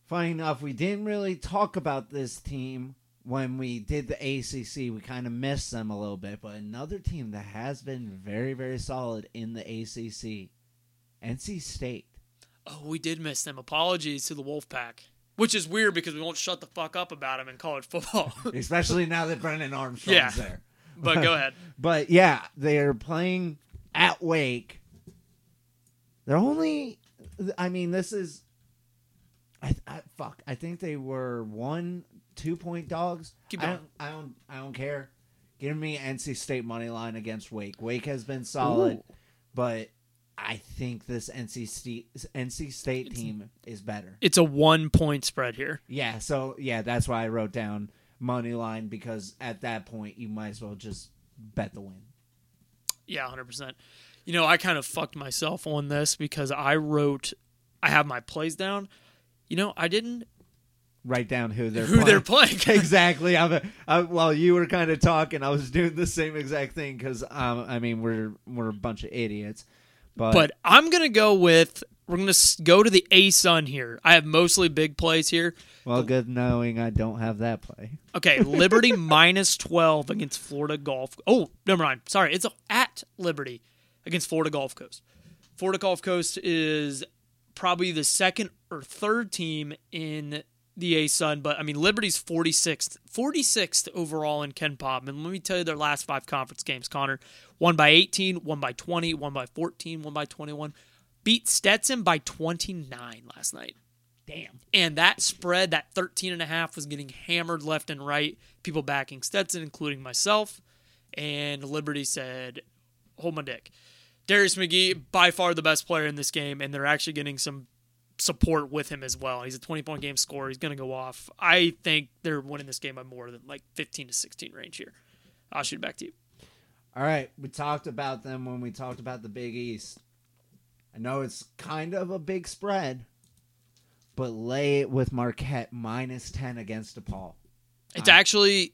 funny enough, we didn't really talk about this team when we did the ACC. We kind of missed them a little bit, but another team that has been very, very solid in the ACC, NC State. Oh, we did miss them. Apologies to the Wolfpack. Which is weird because we won't shut the fuck up about them in college football. Especially now that Brennan Armstrong's Yeah. there. but go ahead. But yeah, they're playing at Wake. They're only. I mean, this is. I, I fuck. I think they were one two point dogs. Keep I don't. I don't. I don't care. Give me NC State money line against Wake. Wake has been solid, Ooh. but I think this NC State NC State team is better. It's a one point spread here. Yeah. So yeah, that's why I wrote down money line because at that point you might as well just bet the win. Yeah, 100%. You know, I kind of fucked myself on this because I wrote, I have my plays down. You know, I didn't write down who they're who playing. they're playing. exactly. I'm, I, while you were kind of talking, I was doing the same exact thing because um, I mean we're we're a bunch of idiots, but, but I'm going to go with We're gonna go to the A Sun here. I have mostly big plays here. Well, good knowing I don't have that play. Okay, Liberty minus 12 against Florida Gulf. Oh, never mind. Sorry, it's at Liberty against Florida Gulf Coast. Florida Gulf Coast is probably the second or third team in the A Sun, but I mean Liberty's 46th, 46th overall in KenPom. And let me tell you their last five conference games, Connor. One by 18, one by 20, one by 14, one by 21. Beat Stetson by 29 last night Damn. and that spread that 13 and a half was getting hammered left and right people backing stetson including myself and liberty said hold my dick darius mcghee by far the best player in this game and they're actually getting some support with him as well. He's a 20 point game scorer. He's going to go off. I think they're winning this game by more than like 15 to 16 range here. I'll shoot it back to you. All right, we talked about them when we talked about the Big East. I know it's kind of a big spread, but lay it with Marquette minus 10 against DePaul. it's I- actually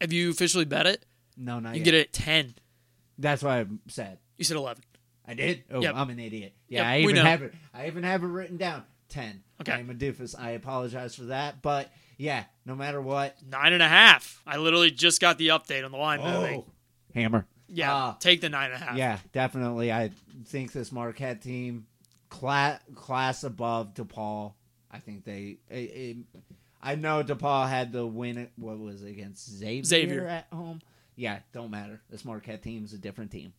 have you officially bet it? No, not you yet. can get it at 10 That's what I said. you said 11 I did? Oh, Yep. I'm an idiot. Yeah, Yep, I even have it. I even have it written down. 10. Okay. I'm a doofus. I apologize for that, but yeah, no matter what. nine and a half i literally just got the update on the line. Oh, hammer. Yeah, Uh, take the nine and a half. Yeah, definitely. I think this Marquette team, class, class above DePaul. I think they. It, it, I know DePaul had the win. What was it against Xavier, Xavier. at home? Yeah, don't matter. This Marquette team is a different team.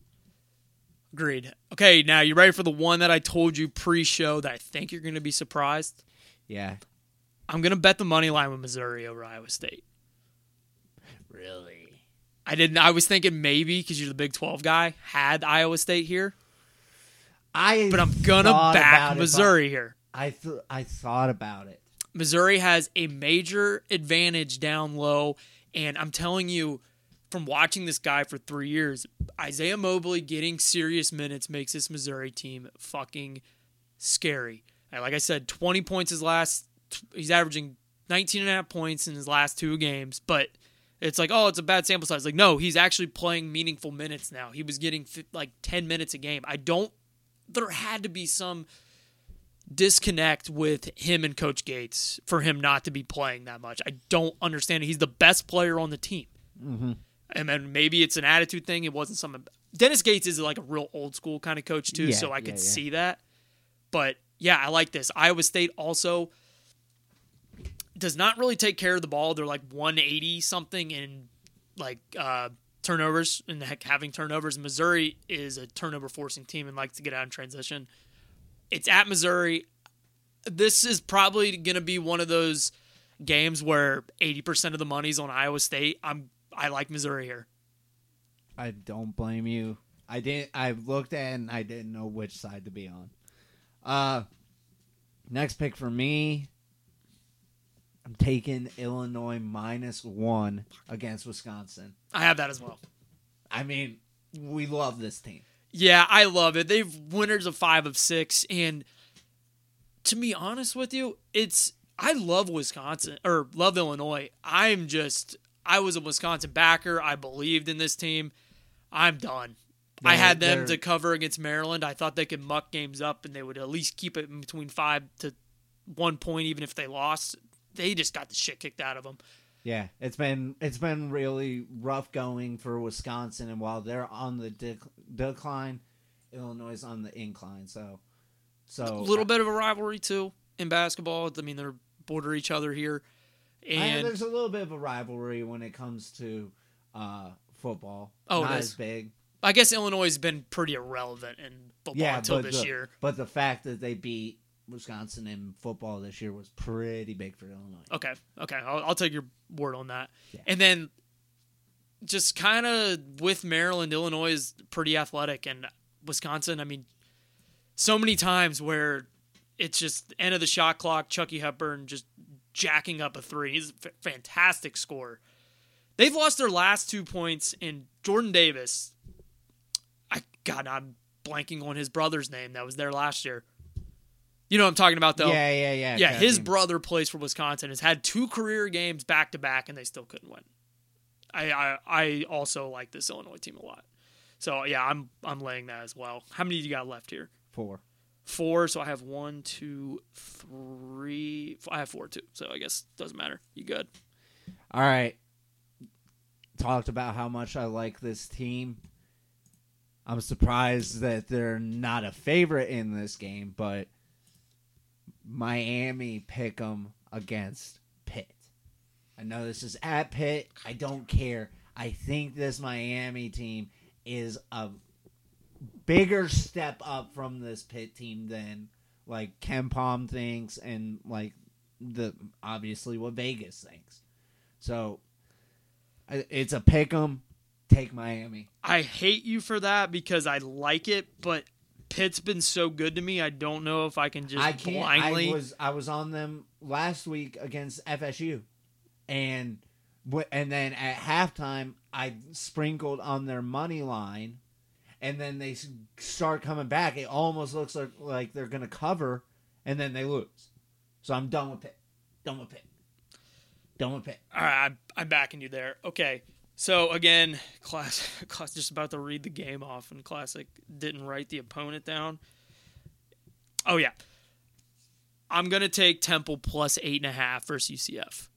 Agreed. Okay, now you ready for the one that I told you pre-show that I think you're going to be surprised? Yeah, I'm going to bet the money line with Missouri over Iowa State. really. I didn't. I was thinking maybe because you're the Big 12 guy had Iowa State here, I. but I'm thought about back it, Missouri here. I th- I thought about it. Missouri has a major advantage down low, and I'm telling you, from watching this guy for three years, Isiaih Mosley getting serious minutes makes this Missouri team fucking scary. Like I said, 20 points his last. He's averaging 19 and a half points in his last two games, but it's like, oh, it's a bad sample size. Like, no, he's actually playing meaningful minutes now. He was getting like 10 minutes a game. I don't. There had to be some disconnect with him and Coach Gates for him not to be playing that much. I don't understand. He's the best player on the team. Mm-hmm. And then maybe it's an attitude thing. It wasn't something. Dennis Gates is like a real old school kind of coach too, Yeah, so I yeah, could yeah. see that. But yeah, I like this. Iowa State also does not really take care of the ball. They're like 180 something in like uh, turnovers and heck, having turnovers. Missouri is a turnover forcing team and likes to get out in transition. It's at Missouri. This is probably going to be one of those games where 80% of the money's on Iowa State. I'm I like Missouri here. I don't blame you. I didn't. I looked at it and I didn't know which side to be on. Uh, next pick for me. I'm taking Illinois minus one against Wisconsin. I have that as well. I mean, we love this team. Yeah, I love it. They've winners of five of six, and to be honest with you, it's I love Wisconsin or love Illinois. I'm just I was a Wisconsin backer. I believed in this team. I'm done. I They're- had them to cover against Maryland. I thought they could muck games up and they would at least keep it in between five to one point, even if they lost. They just got the shit kicked out of them. Yeah, it's been it's been really rough going for Wisconsin, and while they're on the dec- decline, Illinois is on the incline. So, so A little bit of a rivalry too in basketball. I mean, they're border each other here, I- and there's a little bit of a rivalry when it comes to uh, football. Oh, it not as big. I guess Illinois has been pretty irrelevant in football Yeah, until this the, year. But the fact that they beat Wisconsin in football this year was pretty big for Illinois. Okay, okay, I'll, I'll take your word on that. Yeah. And then, just kind of with Maryland, Illinois is pretty athletic, and Wisconsin. I mean, so many times where it's just end of the shot clock. Chucky Hepburn just jacking up a three. He's a f- fantastic scorer. They've lost their last two points, and Jordan Davis. I God, I'm blanking on his brother's name that was there last year. You know what I'm talking about, though. Yeah, yeah, yeah. Yeah, his brother plays for Wisconsin. Has had two career games back to back, and they still couldn't win. I, I I also like this Illinois team a lot. So yeah, I'm I'm laying that as well. How many do you got left here? four. Four. So I have one, two, three. I have four too. So I guess doesn't matter. You good? All right. Talked about how much I like this team. I'm surprised that they're not a favorite in this game, but Miami pick them against Pitt. I know this is at Pitt. I don't care. I think this Miami team is a bigger step up from this Pitt team than like KenPom thinks and like the obviously what Vegas thinks. So it's a pick 'em. Take Miami. I hate you for that because I like it, but Pitt's been so good to me. I don't know if I can just I can't. blindly. I was I was on them last week against FSU, and and then at halftime I sprinkled on their money line, and then they start coming back. It almost looks like like they're gonna cover, and then they lose. So I'm done with Pitt. Done with Pitt. Done with Pitt. All right, I'm, I'm backing you there. Okay. So again, class, class just about to read the game off, and classic didn't write the opponent down. Oh yeah, I'm gonna take Temple plus eight and a half versus UCF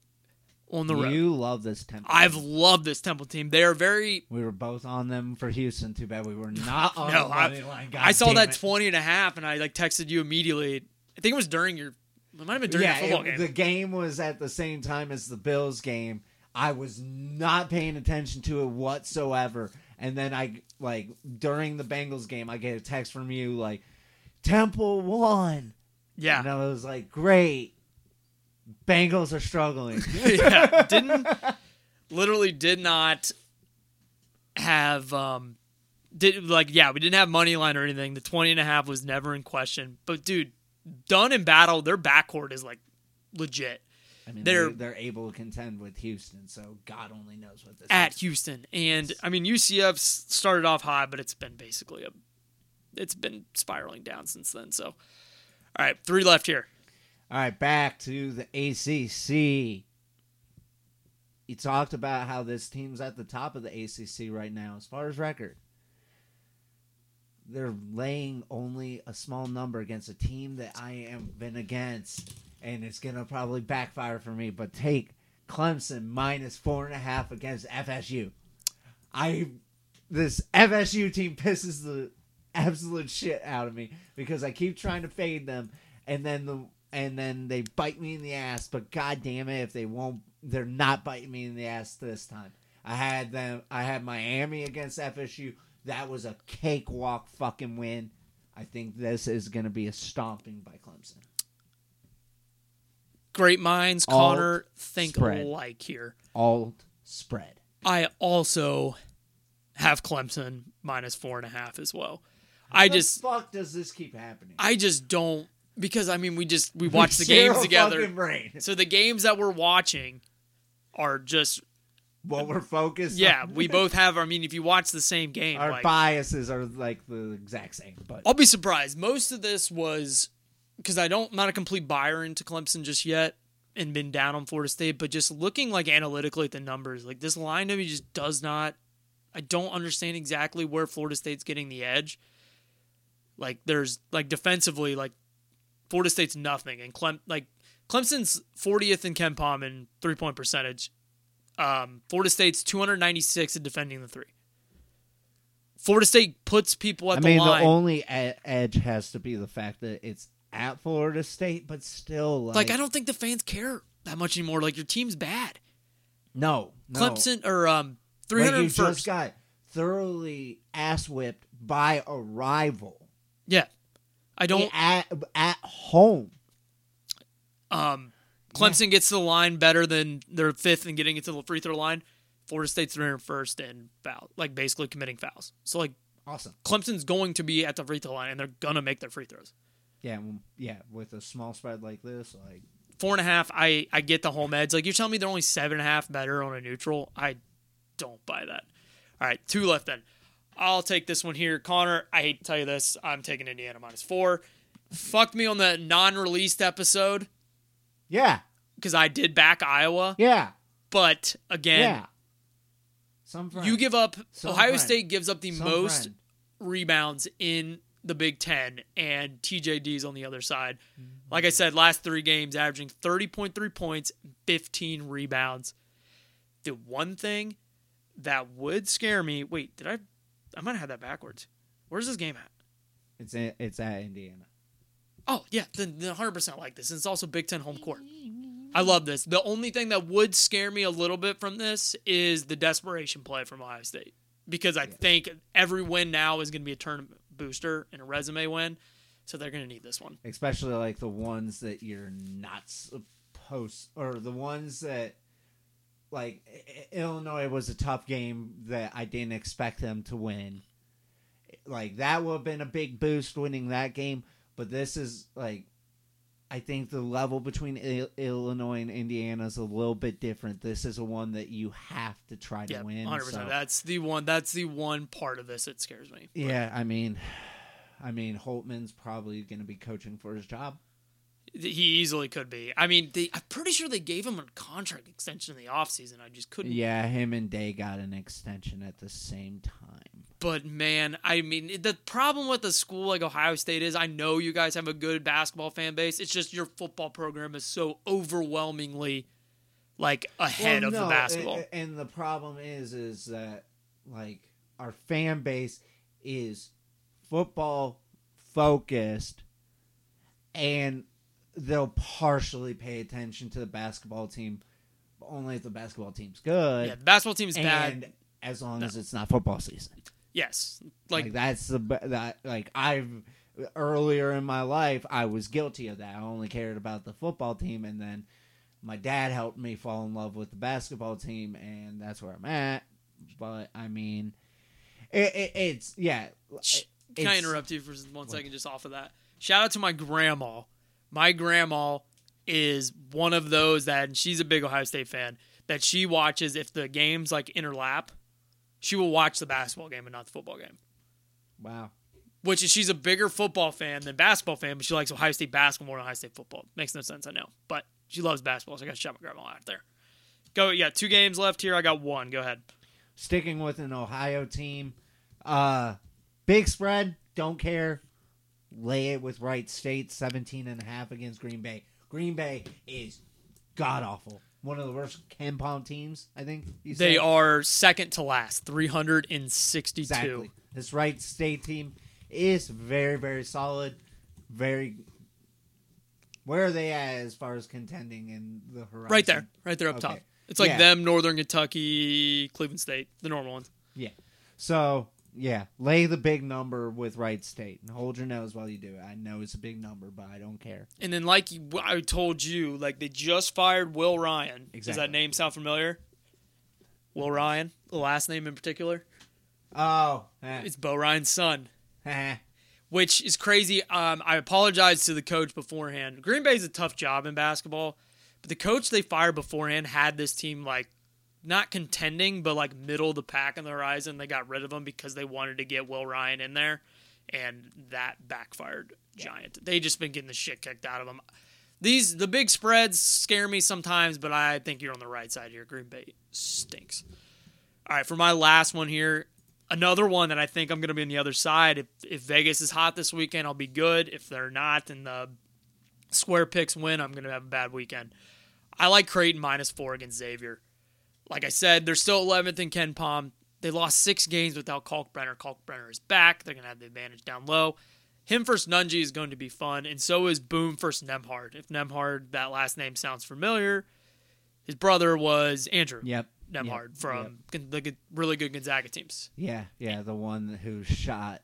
on the road. You love this Temple. I've loved this Temple team. They are very. we were both on them for Houston. Too bad we were not on No, the I- money line. God I saw that it. 20 and a half, and I like texted you immediately. I think it was during your. It might have been during yeah, your football it- game. the game was at the same time as the Bills game. I was not paying attention to it whatsoever. And then I like during the Bengals game, I get a text from you like Temple won. yeah. And I was like, great. Bengals are struggling. yeah, didn't literally did not have um did like yeah, we didn't have money line or anything. The 20 and a half was never in question. But dude, Dunn and Battle, their backcourt is like legit I mean, They're- they're able to contend with Houston, so God only knows what this at is. Houston. And I mean UCF started off high, but it's been basically a it's been spiraling down since then. So all right, three left here. All right, back to the ACC. You talked about how this team's at the top of the ACC right now as far as record. They're laying only a small number against a team that I am been against, and it's gonna probably backfire for me. But take Clemson minus four and a half against FSU. I this FSU team pisses the absolute shit out of me because I keep trying to fade them, and then the and then they bite me in the ass. But god damn it, if they won't, they're not biting me in the ass this time. I had them. I had Miami against FSU. That was a cakewalk fucking win. I think this is going to be a stomping by Clemson. Great minds, Alt Connor, think spread. alike here. Alt spread. I also have Clemson minus four and a half as well. I the just fuck does this keep happening? I just don't because I mean we just we watch the Zero games together. fucking brain. So the games that we're watching are just What we're focused. yeah, on. we both have I mean if you watch the same game our like biases are like the exact same. But I'll be surprised. Most of this was because I don't I'm not a complete buyer into Clemson just yet and been down on Florida State, but just looking like analytically at the numbers, like this line to me just does not I don't understand exactly where Florida State's getting the edge. Like there's like defensively, like Florida State's nothing, and Clem like Clemson's 40th in KenPom in three point percentage. Um, Florida State's 296 in defending the three. Florida State puts people at I the mean, line. the only e- edge has to be the fact that it's at Florida State, but still, like, like I don't think the fans care that much anymore. Like your team's bad. no, no. Clemson or um like you just got thoroughly ass whipped by a rival yeah. I don't at at home. um Clemson gets to the line better than their fifth and getting it to the free throw line. Florida State's 301st and foul, like basically committing fouls. So like Awesome. Clemson's going to be at the free throw line and they're gonna make their free throws. Yeah, yeah. With a small spread like this, like Four and a half, I I get the home edge. Like you're telling me they're only seven and a half better on a neutral. I don't buy that. All right, two left then. I'll take this one here, Connor. I hate to tell you this, I'm taking Indiana minus four. Fucked me on the non-released episode yeah, because I did back Iowa, yeah, but again, yeah. Some friend. you give up. Some Ohio friend. State gives up the Some most friend. rebounds in the Big Ten, and TJD's on the other side. Mm-hmm. Like I said, last three games, averaging 30.3 points, 15 rebounds. The one thing that would scare me. Wait, did I? I might have that backwards. Where's this game at? It's a, it's at Indiana. Oh yeah, then then 100% like this. And it's also Big Ten home court. I love this. The only thing that would scare me a little bit from this is the desperation play from Ohio State because I think every win now is going to be a tournament booster and a resume win, so they're going to need this one. especially like the ones that you're not supposed or the ones that like Illinois was a tough game that I didn't expect them to win. Like that would have been a big boost winning that game, but this is like I think the level between Il- Illinois and Indiana is a little bit different. This is a one that you have to try to Yeah, win. 100%. so- That's the one. That's the one part of this that scares me. yeah, I mean, I mean Holtman's probably going to be coaching for his job. He easily could be. I mean, they, I'm pretty sure they gave him a contract extension in the offseason. I just couldn't. Yeah, him and Day got an extension at the same time. But man, I mean, the problem with a school like Ohio State is I know you guys have a good basketball fan base. It's just your football program is so overwhelmingly like ahead Well, of no, the basketball. a- And the problem is, is that like our fan base is football focused, and they'll partially pay attention to the basketball team, but only if the basketball team's good. yeah, the basketball team is and bad. as long No. as it's not football season. Yes, Like, like, that's the that like I've earlier in my life I was guilty of that. I only cared about the football team, and then my dad helped me fall in love with the basketball team, and that's where I'm at. But I mean, it, it, it's yeah. Can I interrupt you for one second just off of that? Shout out to my grandma. My grandma is one of those that, and she's a big Ohio State fan, that she watches if the games like interlap, she will watch the basketball game and not the football game. Wow. which is she's a bigger football fan than basketball fan, but she likes Ohio State basketball more than Ohio State football. Makes no sense, I know, but she loves basketball, so I got to shout my grandma out there. Go, yeah, two games left here. I got one. Go ahead. Sticking with an Ohio team, uh, big spread. Don't care. Lay it with Wright State, 17 and a half against Green Bay. Green Bay is god awful. One of the worst KenPom teams, I think. you They are second to last, three hundred and sixty-two. Exactly. This Wright State team is very, very solid. Very. Where are they at as far as contending in the horizon? Right there, right there up Okay. top. It's like Yeah. them, Northern Kentucky, Cleveland State, the normal ones. Yeah. So yeah, lay the big number with Wright State and hold your nose while you do it. I know it's a big number, but I don't care. And then, like you- I told you, like they just fired Will Ryan. Does that name sound familiar? Will Ryan, the last name in particular, Oh, eh, it's Bo Ryan's son. eh. which is crazy. Um, I apologize to the coach beforehand. Green Bay's a tough job in basketball, but the coach they fired beforehand had this team like not contending, but like middle of the pack on the horizon. They got rid of him because they wanted to get Will Ryan in there, and that backfired giant. They just been getting the shit kicked out of them. These the big spreads scare me sometimes, but I think you're on the right side here. Green Bay stinks. All right, for my last one here, another one that I think I'm going to be on the other side. If if Vegas is hot this weekend, I'll be good. If they're not, and the square picks win, I'm going to have a bad weekend. I like Creighton minus four against Xavier. Like I said, they're still 11th in KenPom. They lost six games without Kalkbrenner. Kalkbrenner is back. They're going to have the advantage down low. Him versus Nunge is going to be fun, and so is Boum versus Nembhard. If Nembhard, that last name sounds familiar, his brother was Andrew Yep. Nembhard Yep, from Gon- the really good Gonzaga teams. Yeah, yeah, the one who shot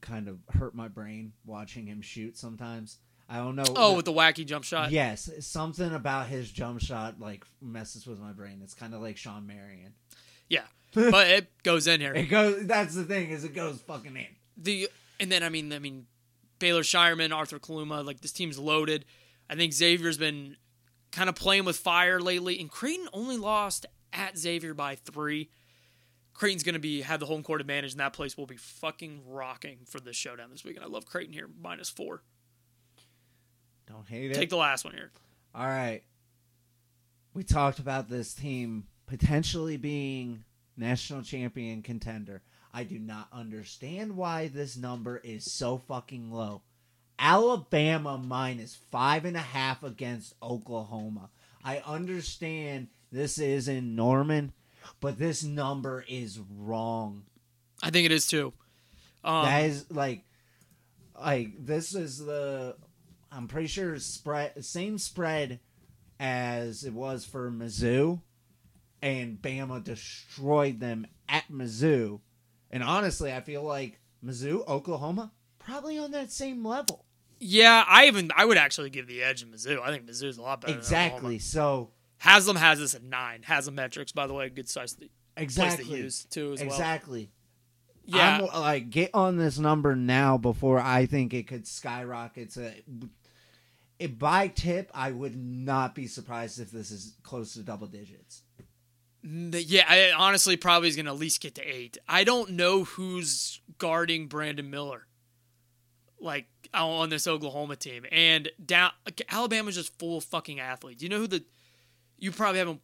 kind of hurt my brain watching him shoot sometimes. I don't know. Oh, with the wacky jump shot. yes, something about his jump shot like messes with my brain. It's kind of like Shawn Marion. Yeah, but it goes in here. It goes. That's the thing is it goes fucking in. The and then I mean I mean Baylor Scheierman, Arthur Kaluma, like this team's loaded. I think Xavier's been kind of playing with fire lately, and Creighton only lost at Xavier by three. Creighton's going to be have the home court advantage, and that place will be fucking rocking for this showdown this weekend. I love Creighton here minus four. Don't hate it. Take the last one here. All right. We talked about this team potentially being national champion contender. I do not understand why this number is so fucking low. Alabama minus five and a half against Oklahoma. I understand this is in Norman, but this number is wrong. I think it is too. Um, that is like, like this is the. I'm pretty sure spread same spread as it was for Mizzou, and Bama destroyed them at Mizzou. And honestly, I feel like Mizzou, Oklahoma, probably on that same level. yeah, I even I would actually give the edge to Mizzou. I think Mizzou's a lot better. Exactly. So Haslam has this at nine. Haslam metrics, by the way, good size to, place exactly. to use too as well. Exactly. Yeah, I'm, like get on this number now before I think it could skyrocket to. If by tip, I would not be surprised if this is close to double digits. Yeah, I honestly probably is going to at least get to eight. I don't know who's guarding Brandon Miller, like on this Oklahoma team, and down Alabama's just full of fucking athletes. You know who the? You probably haven't.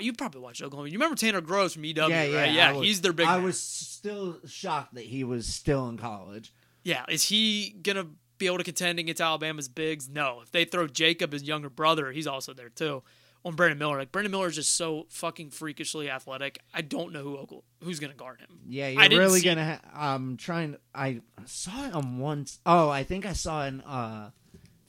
You probably watched Oklahoma. You remember Tanner Groves from EW, yeah, yeah, right? Yeah, I was- he's their big. I man. was still shocked that he was still in college. Yeah, is he gonna be able to contend against Alabama's bigs? No. If they throw Jacob, his younger brother, he's also there too. On Brandon Miller, like Brandon Miller is just so fucking freakishly athletic. I don't know who Oklahoma, who's gonna guard him. Yeah, I you're didn't really gonna. Ha- I'm trying. I saw it on once. Oh, I think I saw in uh,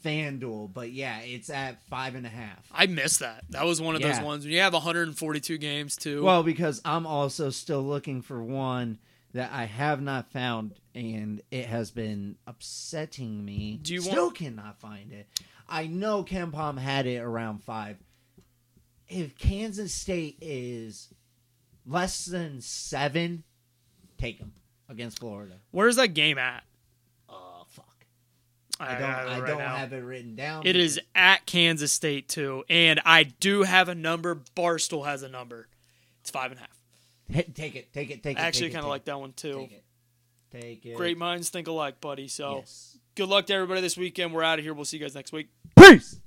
FanDuel, but yeah, it's at five and a half. I missed that. That was one of those ones when you have 142 games too. Well, because I'm also still looking for one that I have not found, and it has been upsetting me. Do you still want- cannot find it? I know KenPom had it around five. If Kansas State is less than seven, take them against Florida. where's that game at? Oh fuck! I, I don't. have it I right don't now. have it written down. It is at Kansas State too, and I do have a number. Barstool has a number. It's five and a half. Hey, take it. Take it. Take it. I actually kind of take like that one too. Take it. Take it. Great minds think alike, buddy. So Yes. good luck to everybody this weekend. We're out of here. We'll see you guys next week. Peace.